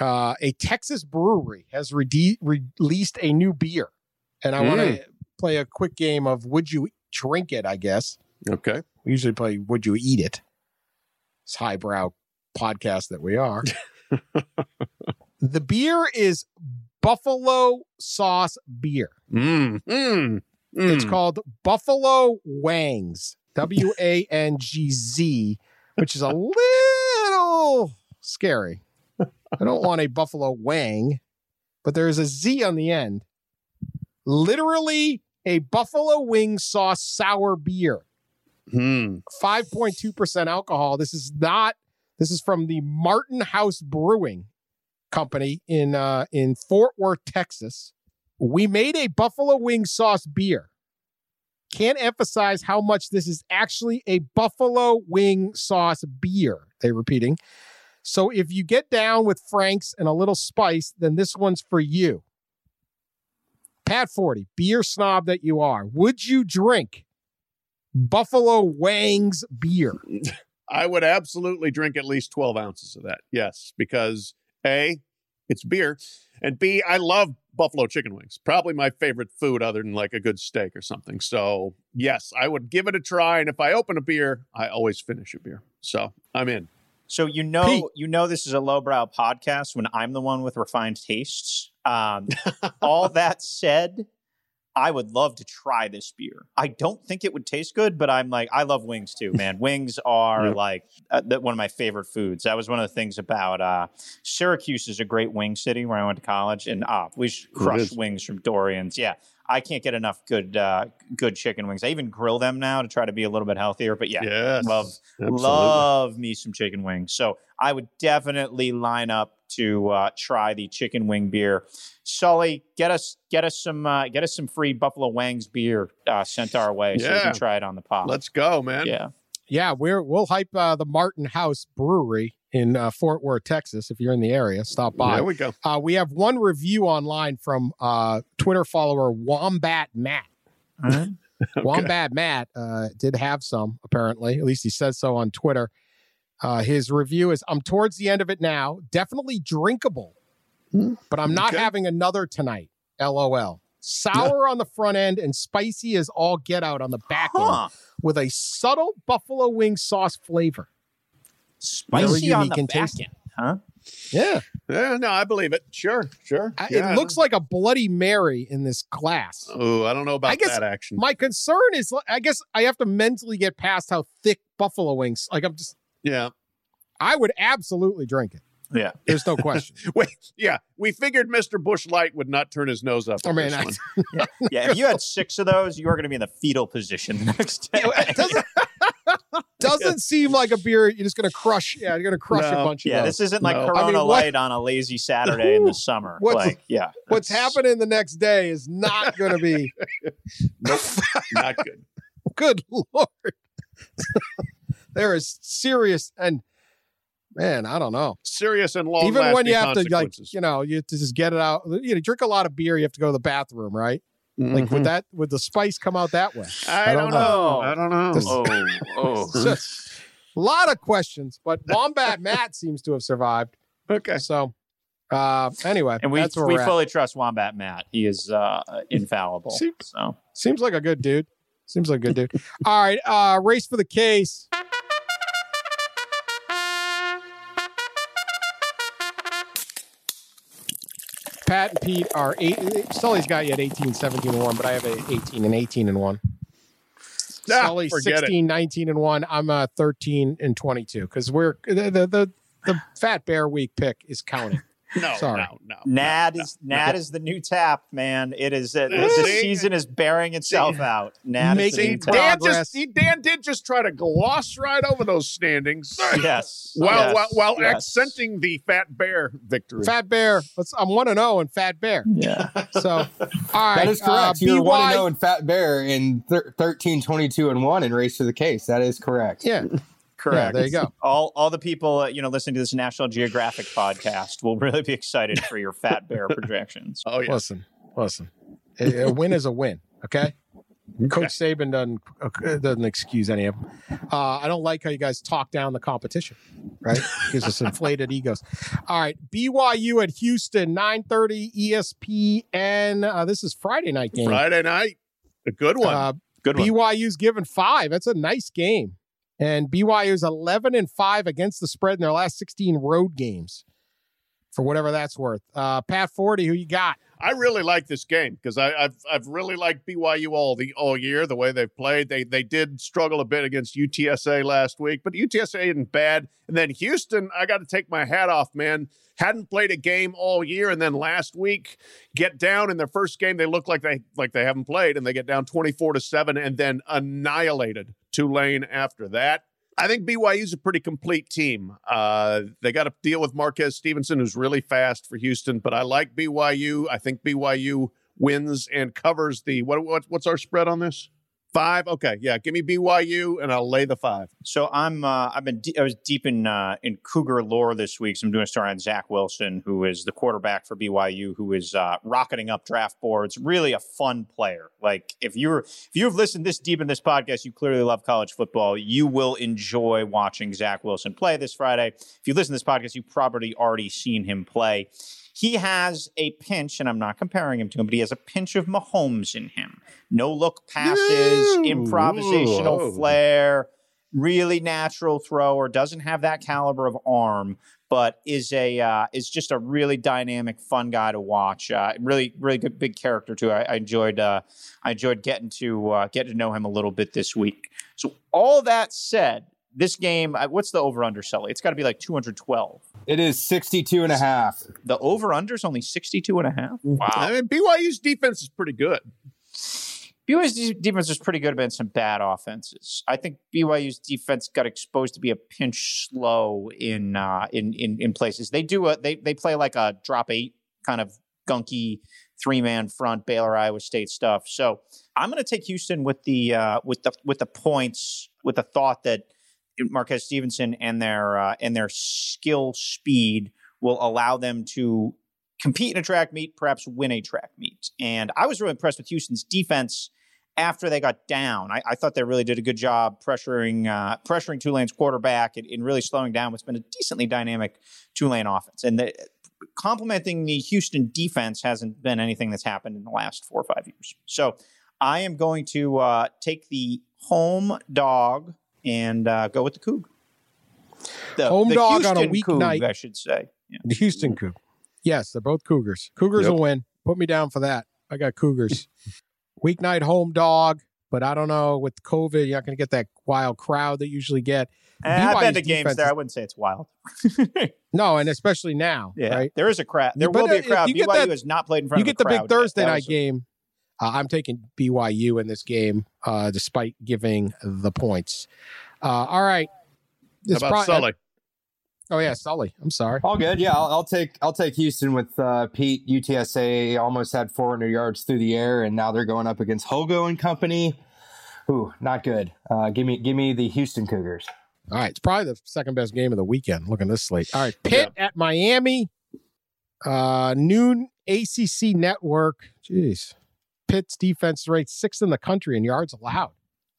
Uh, a Texas brewery has rede- released a new beer, and I want to play a quick game of Would You Drink It? I guess okay we usually play Would You Eat It? It's highbrow podcast that we are. (laughs) the beer is Buffalo Sauce Beer. mm, mm, It's mm. called Buffalo Wangs, W A N G Z, (laughs) which is a little scary. I don't want a Buffalo Wang, but there is a Z on the end. Literally a Buffalo Wing sauce sour beer, Hmm. 5.2% alcohol. This is not, this is from the Martin House Brewing Company in uh, in Fort Worth, Texas. We made a buffalo wing sauce beer. Can't emphasize how much this is actually a buffalo wing sauce beer. They're repeating. So if you get down with Frank's and a little spice, then this one's for you. Pat Forde, beer snob that you are. Would you drink Buffalo Wangs beer? (laughs) I would absolutely drink at least 12 ounces of that. Yes, because A, it's beer, and B, I love buffalo chicken wings. Probably my favorite food other than like a good steak or something. So, yes, I would give it a try. And if I open a beer, I always finish a beer. So, I'm in. So you know Pete. you know this is a lowbrow podcast when I'm the one with refined tastes. Um, (laughs) all that said, I would love to try this beer. I don't think it would taste good, but I'm like I love wings too, man. (laughs) wings are like uh, the, one of my favorite foods. That was one of the things about uh, Syracuse is a great wing city where I went to college, and ah, we should crush wings from Dorian's. Yeah. I can't get enough good uh, good chicken wings. I even grill them now to try to be a little bit healthier. But yeah, Yes. love Absolutely. love me some chicken wings. So I would definitely line up to uh, try the chicken wing beer. Sully, get us get us some uh, get us some free Buffalo Wangs beer uh, sent our way so we can try it on the pod. Let's go, man. yeah, Yeah, we're we'll hype uh, the Martin House Brewery in uh, Fort Worth, Texas. If you're in the area, stop by. There we go. Uh, we have one review online from uh, Twitter follower Wombat Matt. (laughs) Wombat Matt uh, did have some, apparently. At least he says so on Twitter. Uh, his review is I'm towards the end of it now. Definitely drinkable, Hmm, but I'm not okay. having another tonight. LOL. Sour on the front end and spicy as all get out on the back huh. end with a subtle buffalo wing sauce flavor. Spicy on unique the and back end, huh? Yeah. Yeah, no, I believe it. Sure, sure. I- Yeah. It looks like a Bloody Mary in this glass. Oh, I don't know about I guess that action. My concern is, I guess I have to mentally get past how thick buffalo wings. Like I'm just, yeah. I would absolutely drink it. Yeah. There's no (laughs) question. Wait, yeah, we figured Mr. Busch Light would not turn his nose up. Oh, I at mean, this I- one. (laughs) Yeah. If you had six of those, you were going to be in the fetal position the (laughs) next day. It (laughs) doesn't, doesn't seem like a beer you're just going to crush. Yeah, you're going to crush a No. bunch of Yeah, this isn't like No. I Corona mean, what- Light on a lazy Saturday in the summer. What's- like, yeah. What's happening the next day is not going to be (laughs) nope, not good. (laughs) good lord. there is serious and man, I don't know. Serious and long. Even when you have to like, you know, you have to just get it out. You know, drink a lot of beer, you have to go to the bathroom, right? Like Mhm. would that would the spice come out that way? I, don't know. I don't know. This- Oh, (laughs) oh. It's just a lot of questions, but Wombat (laughs) Matt seems to have survived. Okay. So uh anyway, And we that's where we we're at. fully trust Wombat Matt. He is uh, infallible. See- So Seems like a good dude. Seems like a good dude. All right, uh race for the case. Pat and Pete are eight. Sully's got you at 18, 17, and 1, but I have a 18 and 18 and 1. Ah, Sully forget 16, 19, and 1. I'm uh, 13 and 22 because we're the, the, the, the Fat Bear Week pick is counting. It. No, Sorry. no, no. Nad no, is Nad is the new tap, man. It is uh, the, the season is bearing itself out. Nad is the Making new See, tap. Dan just he, Dan did just try to gloss right over those standings. Yes. While yes, while, while yes. accenting the Fat Bear victory. Fat Bear, let's, I'm 1 and 0 in Fat Bear. Yeah. (laughs) So, all right. That is correct. Uh, You're one BY and zero in Fat Bear in thir- 13, 22 and one in Race to the Case. That is correct. Yeah. Correct. there you go. All all the people uh, you know listening to this National Geographic podcast will really be excited for your Fat Bear (laughs) projections. oh yeah. Listen, listen. A, a win is a win. Okay. Coach Saban doesn't uh, doesn't excuse any of them. Uh, I don't like how you guys talk down the competition. Right? Gives us inflated egos. All right, BYU at Houston, nine thirty ESPN. Uh, this is Friday night game. Friday night, a good one. Uh, Good one. BYU's given five. That's a nice game. And BYU is 11 and five against the spread in their last 16 road games, for whatever that's worth. Uh, Pat Forde, who you got? I really like this game because I've I've really liked BYU all the all year the way they've played. They they did struggle a bit against UTSA last week, but UTSA isn't bad. And then Houston, I got to take my hat off, man. Hadn't played a game all year, and then last week get down in their first game. They look like they like they haven't played, and they get down twenty four to seven, and then annihilated Tulane after that. I think BYU's a pretty complete team. Uh, they got to deal with Marquez Stevenson, who's really fast for Houston, but I like BYU. I think BYU wins and covers the what, what what's our spread on this? Five. Okay, yeah. Give me BYU, and I'll lay the five. So I'm uh, I've been de- I was deep in uh, in Cougar lore this week. So I'm doing a story on Zach Wilson, who is the quarterback for BYU, who is uh, rocketing up draft boards. Really a fun player. Like if you're if you've listened this deep in this podcast, you clearly love college football. You will enjoy watching Zach Wilson play this Friday. If you listen to this podcast, you've probably already seen him play. He has a pinch, and I'm not comparing him to him, but he has a pinch of Mahomes in him. No look passes, Ooh. improvisational Whoa. flair, really natural thrower. Doesn't have that caliber of arm, but is a uh, is just a really dynamic, fun guy to watch. Uh, really, really good, big character too. I, I enjoyed uh, I enjoyed getting to uh, get to know him a little bit this week. So all that said, this game, uh, what's the over under, Sully? It's got to be like 212. It is 62 and a half. The over under is only 62 and a half. Wow. I mean, BYU's defense is pretty good. BYU's defense was pretty good against some bad offenses. I think BYU's defense got exposed to be a pinch slow in uh, in, in in places. They do a they they play like a drop eight kind of gunky three man front Baylor Iowa State stuff. So I'm going to take Houston with the uh, with the with the points with the thought that Marquez Stevenson and their uh, and their skill speed will allow them to compete in a track meet, perhaps win a track meet. And I was really impressed with Houston's defense after they got down. I, I thought they really did a good job pressuring uh, pressuring Tulane's quarterback and, and really slowing down what's been a decently dynamic Tulane offense. And the, complementing the Houston defense hasn't been anything that's happened in the last four or five years. So I am going to uh, take the home dog and uh, go with the Coug. The, Home the dog on a Houston weeknight. Coug, I should say. Yeah. The Houston Coug. Yes, they're both Cougars. Cougars Yep. will win. Put me down for that. I got Cougars. (laughs) Weeknight home dog. but I don't know with COVID, you're not going to get that wild crowd that you usually get. Eh, I've been BYU's to games there. I wouldn't say it's wild. (laughs) No, and especially now, yeah, right? there is a crowd. There But, will be uh, a crowd. you get BYU that- has not played in front You get a the big. Thursday night was- game. Uh, I'm taking BYU in this game, uh, despite giving the points. Uh, all right. How about pro- Sully? Oh yeah, Sully. I'm sorry. All good. Yeah, I'll, I'll take I'll take Houston with uh, Pete. UTSA almost had 400 yards through the air, and now they're going up against Holgo and company. Ooh, not good. Uh, give me give me the Houston Cougars. All right, it's probably the second best game of the weekend. Look at this slate. All right, Pitt at Miami, uh, noon ACC network. Jeez, Pitt's defense rates sixth in the country in yards allowed,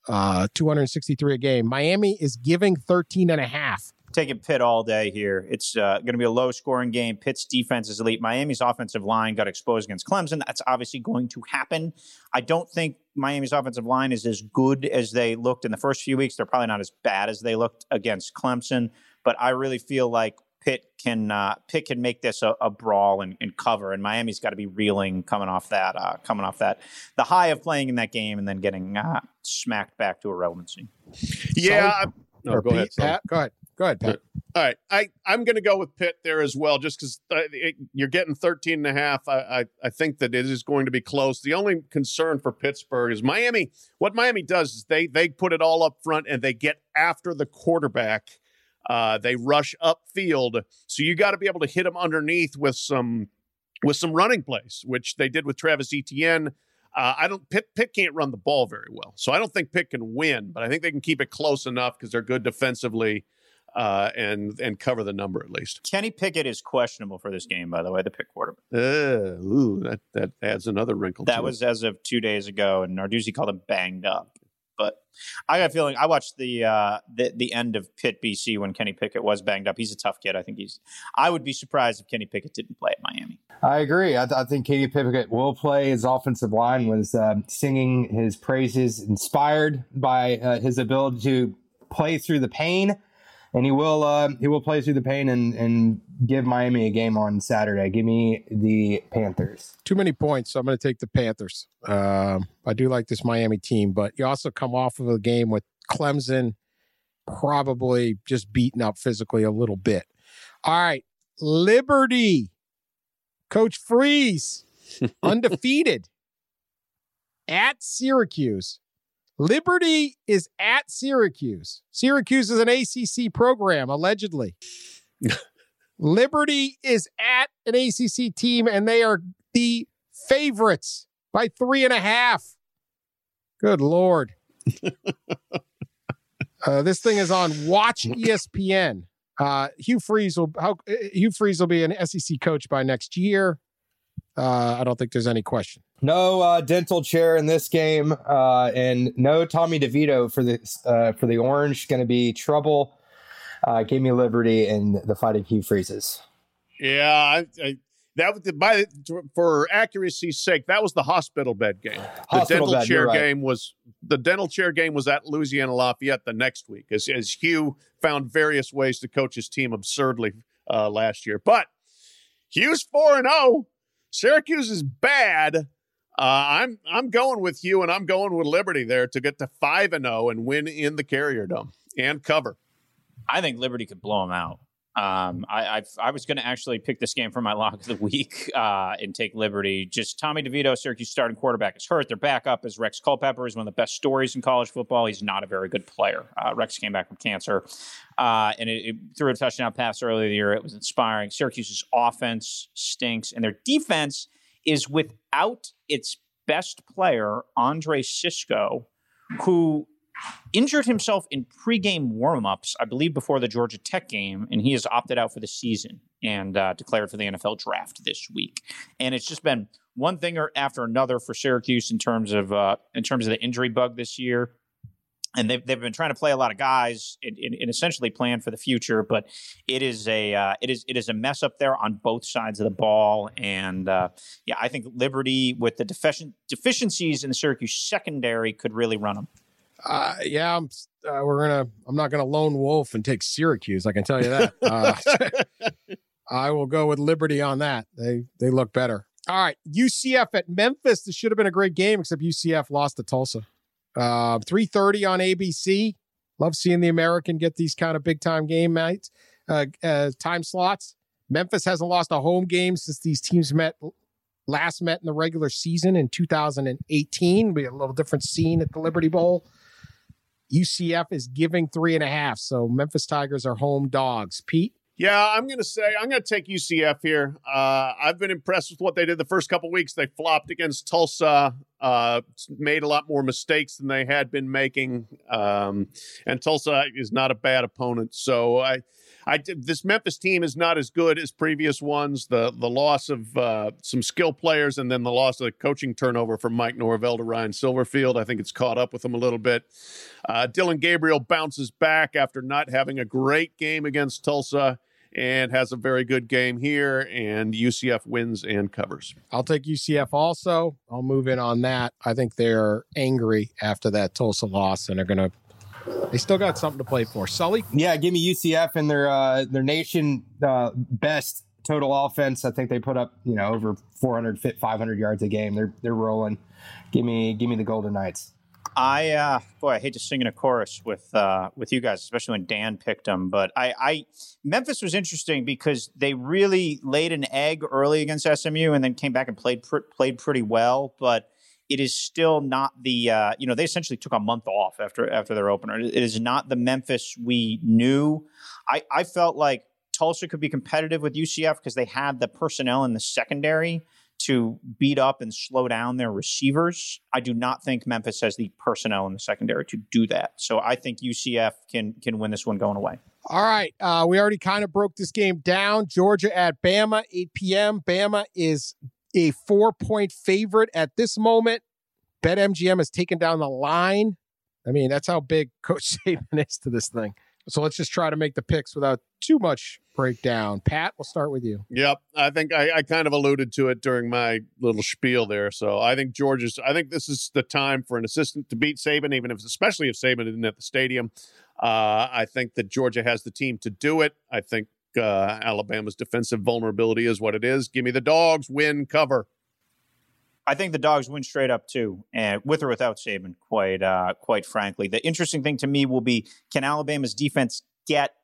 uh, 263 a game. Miami is giving 13 and a half. taking Pitt all day here. It's uh, going to be a low scoring game. Pitt's defense is elite. Miami's offensive line got exposed against Clemson. That's obviously going to happen. I don't think Miami's offensive line is as good as they looked in the first few weeks. They're probably not as bad as they looked against Clemson, but I really feel like Pitt can uh, Pitt can make this a, a brawl and, and cover, and Miami's got to be reeling coming off that uh, coming off that the high of playing in that game and then getting uh, smacked back to irrelevancy. Yeah. I- no, go Pete, ahead. Sully. Pat. Go ahead. Go ahead, Pat. All right. I, I'm going to go with Pitt there as well, just because you're getting 13 and a half. I, I, I think that it is going to be close. The only concern for Pittsburgh is Miami. What Miami does is they, they put it all up front and they get after the quarterback. Uh, they rush upfield. So you got to be able to hit them underneath with some with some running plays, which they did with Travis Etienne. Uh, I don't Pitt, Pitt can't run the ball very well, so I don't think Pitt can win, but I think they can keep it close enough because they're good defensively uh, and and cover the number at least. Kenny Pickett is questionable for this game, by the way, the Pitt quarterback. Uh, ooh, that that adds another wrinkle. That was as of two days ago, and Narduzzi called him banged up. But I got a feeling I watched the uh, the the end of Pitt BC when Kenny Pickett was banged up. He's a tough kid. I think he's. I would be surprised if Kenny Pickett didn't play at Miami. I agree. I, I think Kenny Pickett will play. His offensive line was um, singing his praises, inspired by uh, his ability to play through the pain, and he will uh, he will play through the pain and and give Miami a game on Saturday. Give me the Panthers. Too many points, so I'm going to take the Panthers. Um, I do like this Miami team, but you also come off of a game with Clemson, probably just beaten up physically a little bit. All right, Liberty, Coach Freeze, (laughs) undefeated at Syracuse. Liberty is at Syracuse. Syracuse is an ACC program, allegedly. (laughs) Liberty is at an ACC team, and they are the favorites by three and a half. Good Lord. (laughs) uh, this thing is on Watch ESPN. Uh, Hugh Freeze will how, uh, Hugh Freeze will be an SEC coach by next year. Uh, I don't think there's any question. No uh, dental chair in this game, uh, and no Tommy DeVito for the uh, for the Orange. Going to be trouble. Uh, gave me Liberty and the Fighting Hugh Freezes. yeah. I, I, that was the, by for accuracy's sake, that was the hospital bed game. The Hospital dental bed, chair right. game was the dental chair game was at Louisiana Lafayette the next week, as as Hugh found various ways to coach his team absurdly uh, last year. But Hugh's four and zero. Syracuse is bad. Uh, I'm I'm going with Hugh, and I'm going with Liberty there to get to five and zero and win in the Carrier Dome and cover. I think Liberty could blow them out. Um, I, I I was going to actually pick this game for my (laughs) lock of the week uh, and take Liberty. Just Tommy DeVito, Syracuse starting quarterback, is hurt. Their backup is Rex Culpepper, is one of the best stories in college football. He's not a very good player. Uh, Rex came back from cancer, uh, and it, it threw a touchdown pass earlier in the year. It was inspiring. Syracuse's offense stinks, and their defense is without its best player, Andre Cisco, who injured himself in pregame warmups, I believe, before the Georgia Tech game, and he has opted out for the season and uh, declared for the NFL draft this week. And it's just been one thing or after another for Syracuse in terms of uh, in terms of the injury bug this year. And they've, they've been trying to play a lot of guys and, and, and essentially plan for the future, but it is a uh, it is it is a mess up there on both sides of the ball. And uh, yeah, I think Liberty with the deficient deficiencies in the Syracuse secondary could really run them. Uh, yeah, I'm, uh, we're gonna. I'm not gonna lone wolf and take Syracuse. I can tell you that. (laughs) Uh, (laughs) I will go with Liberty on that. They they look better. All right, UCF at Memphis. This should have been a great game, except UCF lost to Tulsa. Uh, 3.30 on ABC. Love seeing the American get these kind of big time game nights, uh, uh, time slots. Memphis hasn't lost a home game since these teams met last met in the regular season in 2018. We had a little different scene at the Liberty Bowl. UCF is giving three and a half, so Memphis Tigers are home dogs. Pete, Yeah, I'm going to say I'm going to take UCF here. Uh, I've been impressed with what they did the first couple weeks. They flopped against Tulsa, uh, made a lot more mistakes than they had been making, um, and Tulsa is not a bad opponent. So I, I this Memphis team is not as good as previous ones. The the loss of uh, some skill players and then the loss of the coaching turnover from Mike Norvell to Ryan Silverfield. I think it's caught up with them a little bit. Uh, Dillon Gabriel bounces back after not having a great game against Tulsa and has a very good game here. And UCF wins and covers. I'll take UCF also. I'll move in on that. I think they're angry after that Tulsa loss and they're going to, they still got something to play for. Sully? Yeah, give me UCF and their uh, their nation uh, best total offense. I think they put up you know over 400, 500 yards a game. They're they're rolling. Give me give me the Golden Knights. I uh, boy, I hate to sing in a chorus with uh, with you guys, especially when Dan picked them. But I, I Memphis was interesting because they really laid an egg early against SMU and then came back and played pr- played pretty well. But it is still not the uh, you know they essentially took a month off after after their opener. It is not the Memphis we knew. I, I felt like Tulsa could be competitive with UCF because they had the personnel in the secondary to beat up and slow down their receivers. I do not think Memphis has the personnel in the secondary to do that. So I think UCF can can win this one going away. All right. Uh, we already kind of broke this game down. Georgia at Bama, 8 p.m. Bama is a four point favorite at this moment. BetMGM has taken down the line. I mean, that's how big (laughs) Coach Saban is to this thing. So let's just try to make the picks without too much breakdown. Pat, we'll start with you. Yep, I think I, I kind of alluded to it during my little spiel there. So I think Georgia's. I think this is the time for an assistant to beat Saban, even if, especially if Saban isn't at the stadium. Uh, I think that Georgia has the team to do it. I think uh, Alabama's defensive vulnerability is what it is. Give me the dogs. Win cover. I think the dogs win straight up too, and with or without Saban. Quite, uh, quite frankly, the interesting thing to me will be: can Alabama's defense get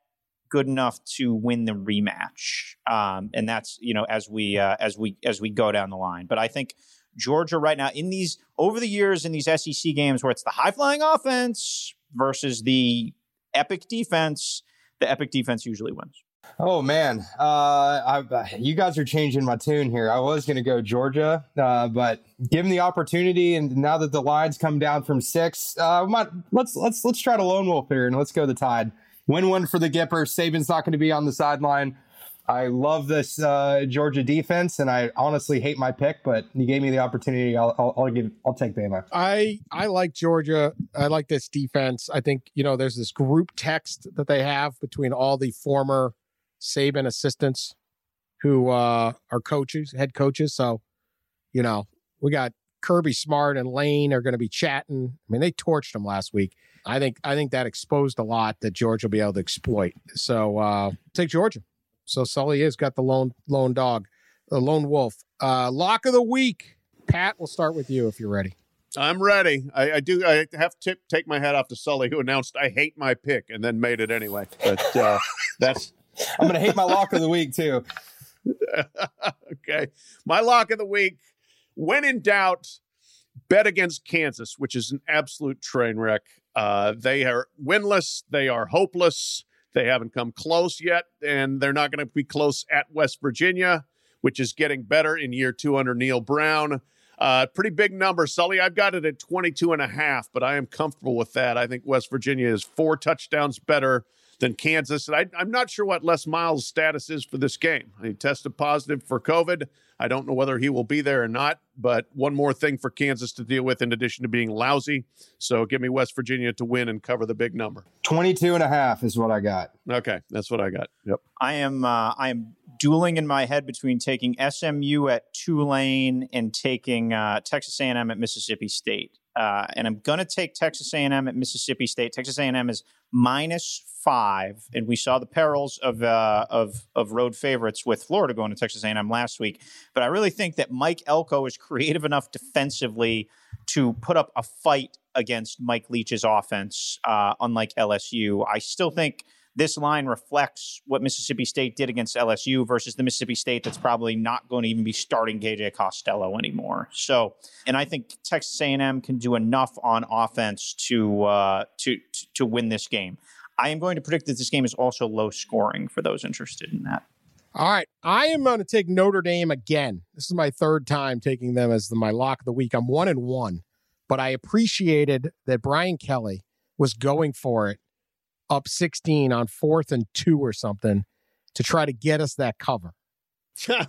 good enough to win the rematch? Um, and that's you know as we uh, as we as we go down the line. But I think Georgia right now in these over the years in these SEC games where it's the high flying offense versus the epic defense, the epic defense usually wins. Oh man, uh, I, you guys are changing my tune here. I was going to go Georgia, uh, but given the opportunity, and now that the lines come down from six, uh, might, let's let's let's try to lone wolf here and let's go the Tide. Win one for the Gipper. Saban's not going to be on the sideline. I love this uh, Georgia defense, and I honestly hate my pick, but you gave me the opportunity. I'll, I'll, I'll give. I'll take Bama. I I like Georgia. I like this defense. I think you know there's this group text that they have between all the former Saban assistants who uh, are coaches, head coaches. So, you know, we got Kirby Smart and Lane are going to be chatting. I mean, they torched them last week. I think I think that exposed a lot that George will be able to exploit. So uh, take Georgia. So Sully is got the lone lone dog, the lone wolf. Uh, lock of the week. Pat, we'll start with you if you're ready. I'm ready. I, I do. I have to take my hat off to Sully, who announced I hate my pick and then made it anyway. But uh, (laughs) that's I'm going to hate my lock of the week too. (laughs) okay. My lock of the week. When in doubt, bet against Kansas, which is an absolute train wreck. Uh, they are winless. They are hopeless. They haven't come close yet, and they're not going to be close at West Virginia, which is getting better in year two under Neal Brown. Uh, pretty big number, Sully. I've got it at 22 and a half, but I am comfortable with that. I think West Virginia is four touchdowns better than Kansas. And I, am not sure what Les Miles' status is for this game. He tested positive for COVID. I don't know whether he will be there or not, but one more thing for Kansas to deal with in addition to being lousy. So give me West Virginia to win and cover the big number. 22 and a half is what I got. Okay, that's what I got. Yep. I am uh, I am dueling in my head between taking SMU at Tulane and taking uh, Texas A&M at Mississippi State. Uh, and I'm going to take Texas A&M at Mississippi State. Texas A&M is minus five, and we saw the perils of uh, of of road favorites with Florida going to Texas A&M last week. But I really think that Mike Elko is creative enough defensively to put up a fight against Mike Leach's offense, uh, unlike LSU. I still think this line reflects what Mississippi State did against LSU versus the Mississippi State that's probably not going to even be starting KJ Costello anymore. So, and I think Texas A&M can do enough on offense to uh, to to win this game. I am going to predict that this game is also low scoring for those interested in that. All right, I am going to take Notre Dame again. This is my third time taking them as the, my lock of the week. I'm one and one, but I appreciated that Brian Kelly was going for it up 16 on fourth and two or something to try to get us that cover.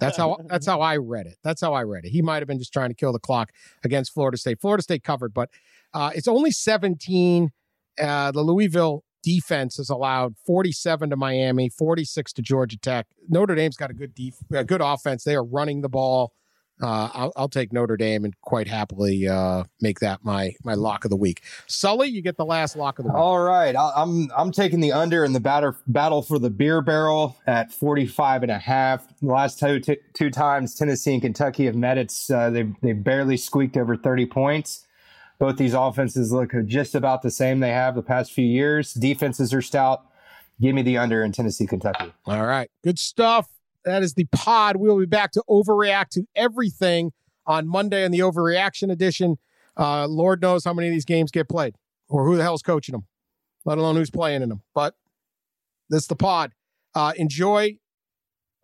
that's how (laughs) that's how I read it. That's how I read it. He might have been just trying to kill the clock against Florida State. Florida State covered, but uh, it's only 17. Uh, the Louisville defense has allowed 47 to Miami, 46 to Georgia Tech. Notre Dame's got a good def- a good offense. They are running the ball uh, I'll, I'll, take Notre Dame and quite happily uh, make that my my lock of the week. Sully, you get the last lock of the week. All right, I'm I'm taking the under in the batter, battle for the beer barrel at 45 and a half. The last two t- two times Tennessee and Kentucky have met, it's uh, they they barely squeaked over 30 points. Both these offenses look just about the same they have the past few years. Defenses are stout. Give me the under in Tennessee, Kentucky. All right, good stuff. That is the pod. We'll be back to overreact to everything on Monday in the overreaction edition. Uh, Lord knows how many of these games get played or who the hell's coaching them, let alone who's playing in them. But this is the pod. Uh, enjoy.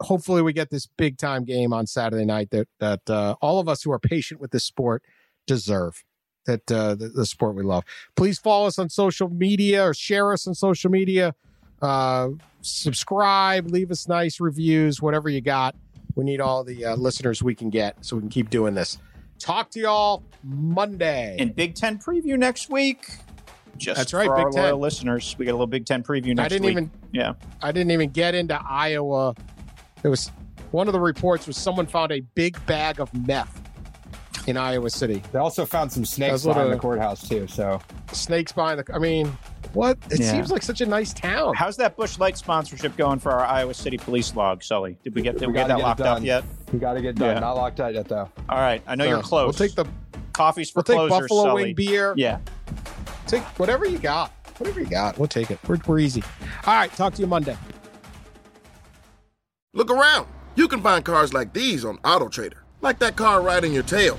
Hopefully, we get this big time game on Saturday night that that uh, all of us who are patient with this sport deserve. That uh, the, the sport we love. Please follow us on social media or share us on social media. Uh, subscribe, leave us nice reviews, whatever you got. We need all the uh, listeners we can get so we can keep doing this. Talk to y'all Monday. In Big Ten preview next week. Just That's right, for Big our Ten. loyal listeners, we got a little Big Ten preview next I didn't week. even yeah, I didn't even get into Iowa. It was one of the reports was someone found a big bag of meth in Iowa City. They also found some snakes That's behind the courthouse too. So Snakes behind the I mean, what? It Yeah. seems like such a nice town. how's that Busch Light sponsorship going for our Iowa City police log, Sully? Did we get, did we get that get locked up yet? we got to get done. Yeah. Not locked out yet though. All right, I know Uh, you're close. We'll take the coffees for we'll take Buffalo Sully. wing beer. Yeah. Take whatever you got. Whatever you got. We'll take it. We're, we're easy. All right. Talk to you Monday. Look around. You can find cars like these on AutoTrader, like that car riding your tail.